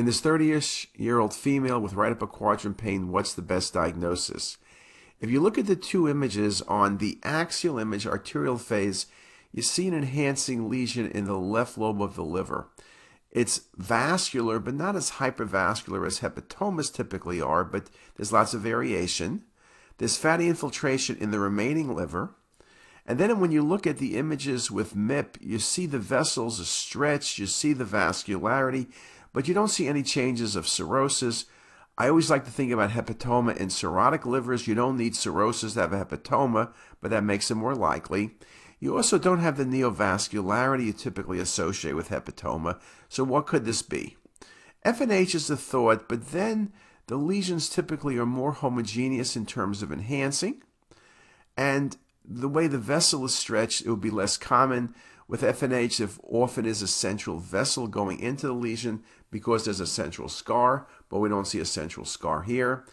In this 30ish year old female with right upper quadrant pain, what's the best diagnosis? If you look at the two images on the axial image, arterial phase, you see an enhancing lesion in the left lobe of the liver. It's vascular, but not as hypervascular as hepatomas typically are, but there's lots of variation. There's fatty infiltration in the remaining liver. And then when you look at the images with MIP, you see the vessels are stretched, you see the vascularity, but you don't see any changes of cirrhosis. I always like to think about hepatoma in cirrhotic livers. You don't need cirrhosis to have a hepatoma, but that makes it more likely. You also don't have the neovascularity you typically associate with hepatoma. So what could this be? FNH is the thought, but then the lesions typically are more homogeneous in terms of enhancing. And the way the vessel is stretched, it would be less common with FNH if often is a central vessel going into the lesion because there's a central scar, but we don't see a central scar here.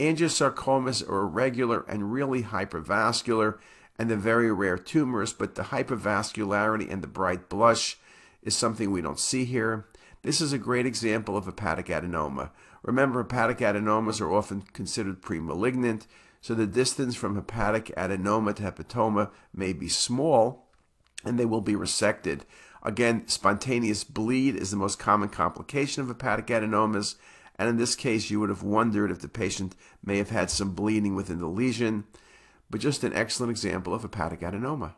Angiosarcomas are irregular and really hypervascular, and they're very rare tumors, but the hypervascularity and the bright blush is something we don't see here. This is a great example of hepatic adenoma. Remember, hepatic adenomas are often considered premalignant, so the distance from hepatic adenoma to hepatoma may be small, and they will be resected. Again, spontaneous bleed is the most common complication of hepatic adenomas, and in this case, you would have wondered if the patient may have had some bleeding within the lesion, but just an excellent example of hepatic adenoma.